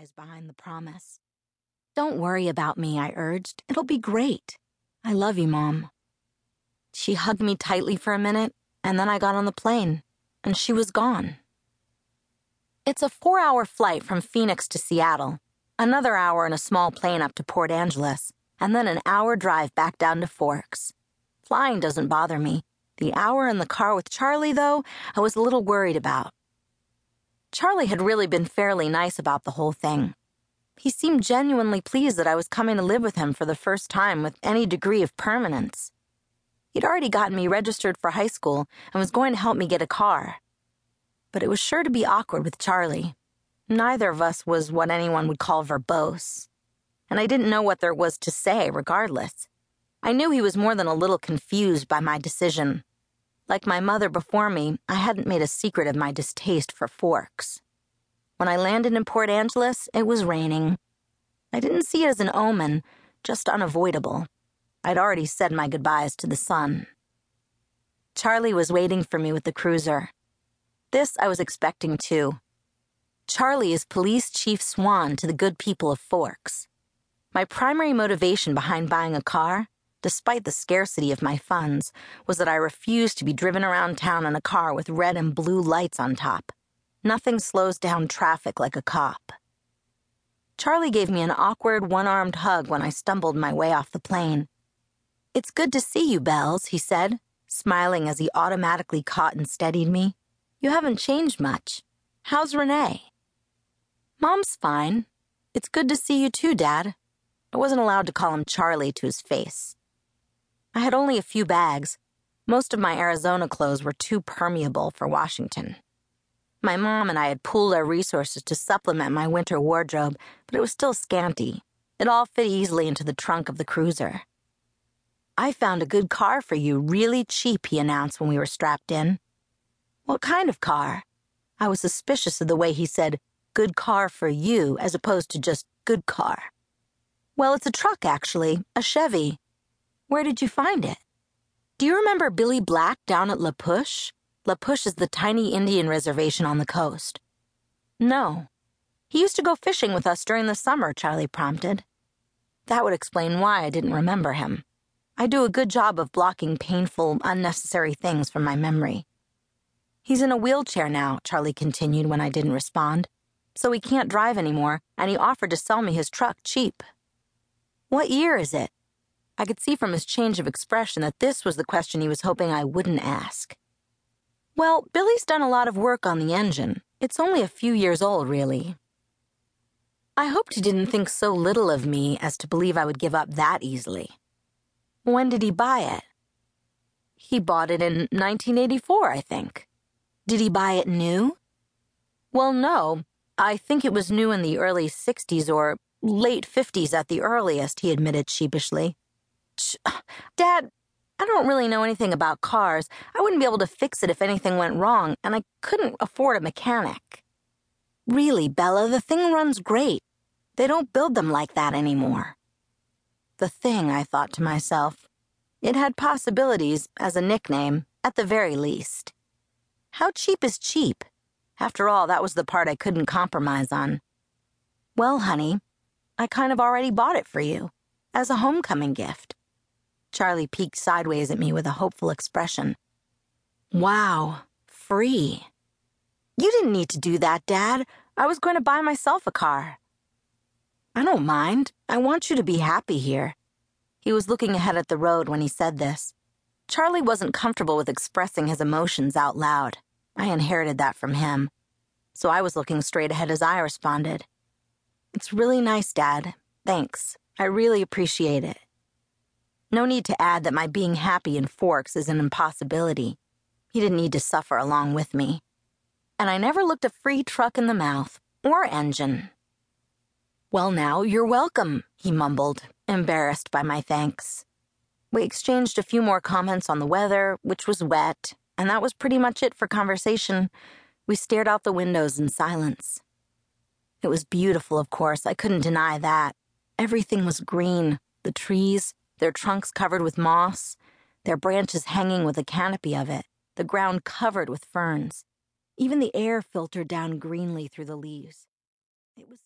lies behind the promise. Don't worry about me, I urged. It'll be great. I love you, Mom. She hugged me tightly for a minute, and then I got on the plane, and she was gone. It's a four hour flight from Phoenix to Seattle, another hour in a small plane up to Port Angeles, and then an hour drive back down to Forks. Flying doesn't bother me. The hour in the car with Charlie, though, I was a little worried about. Charlie had really been fairly nice about the whole thing. He seemed genuinely pleased that I was coming to live with him for the first time with any degree of permanence. He'd already gotten me registered for high school and was going to help me get a car. But it was sure to be awkward with Charlie. Neither of us was what anyone would call verbose. And I didn't know what there was to say, regardless. I knew he was more than a little confused by my decision. Like my mother before me, I hadn't made a secret of my distaste for forks. When I landed in Port Angeles, it was raining. I didn't see it as an omen, just unavoidable. I'd already said my goodbyes to the sun. Charlie was waiting for me with the cruiser. This I was expecting too. Charlie is Police Chief Swan to the good people of Forks. My primary motivation behind buying a car despite the scarcity of my funds, was that I refused to be driven around town in a car with red and blue lights on top. Nothing slows down traffic like a cop. Charlie gave me an awkward, one armed hug when I stumbled my way off the plane. It's good to see you, Bells, he said, smiling as he automatically caught and steadied me. You haven't changed much. How's Renee? Mom's fine. It's good to see you too, Dad. I wasn't allowed to call him Charlie to his face. I had only a few bags. Most of my Arizona clothes were too permeable for Washington. My mom and I had pooled our resources to supplement my winter wardrobe, but it was still scanty. It all fit easily into the trunk of the cruiser. I found a good car for you, really cheap, he announced when we were strapped in. What kind of car? I was suspicious of the way he said, good car for you, as opposed to just good car. Well, it's a truck, actually, a Chevy. Where did you find it? Do you remember Billy Black down at La Push? La Push is the tiny Indian reservation on the coast. No. He used to go fishing with us during the summer, Charlie prompted. That would explain why I didn't remember him. I do a good job of blocking painful, unnecessary things from my memory. He's in a wheelchair now, Charlie continued when I didn't respond. So he can't drive anymore, and he offered to sell me his truck cheap. What year is it? I could see from his change of expression that this was the question he was hoping I wouldn't ask. Well, Billy's done a lot of work on the engine. It's only a few years old, really. I hoped he didn't think so little of me as to believe I would give up that easily. When did he buy it? He bought it in 1984, I think. Did he buy it new? Well, no. I think it was new in the early 60s or late 50s at the earliest, he admitted sheepishly. Dad, I don't really know anything about cars. I wouldn't be able to fix it if anything went wrong, and I couldn't afford a mechanic. Really, Bella, the thing runs great. They don't build them like that anymore. The thing, I thought to myself. It had possibilities as a nickname, at the very least. How cheap is cheap? After all, that was the part I couldn't compromise on. Well, honey, I kind of already bought it for you, as a homecoming gift. Charlie peeked sideways at me with a hopeful expression. Wow, free. You didn't need to do that, Dad. I was going to buy myself a car. I don't mind. I want you to be happy here. He was looking ahead at the road when he said this. Charlie wasn't comfortable with expressing his emotions out loud. I inherited that from him. So I was looking straight ahead as I responded. It's really nice, Dad. Thanks. I really appreciate it. No need to add that my being happy in Forks is an impossibility. He didn't need to suffer along with me. And I never looked a free truck in the mouth, or engine. Well, now, you're welcome, he mumbled, embarrassed by my thanks. We exchanged a few more comments on the weather, which was wet, and that was pretty much it for conversation. We stared out the windows in silence. It was beautiful, of course, I couldn't deny that. Everything was green the trees, their trunks covered with moss, their branches hanging with a canopy of it, the ground covered with ferns. Even the air filtered down greenly through the leaves. It was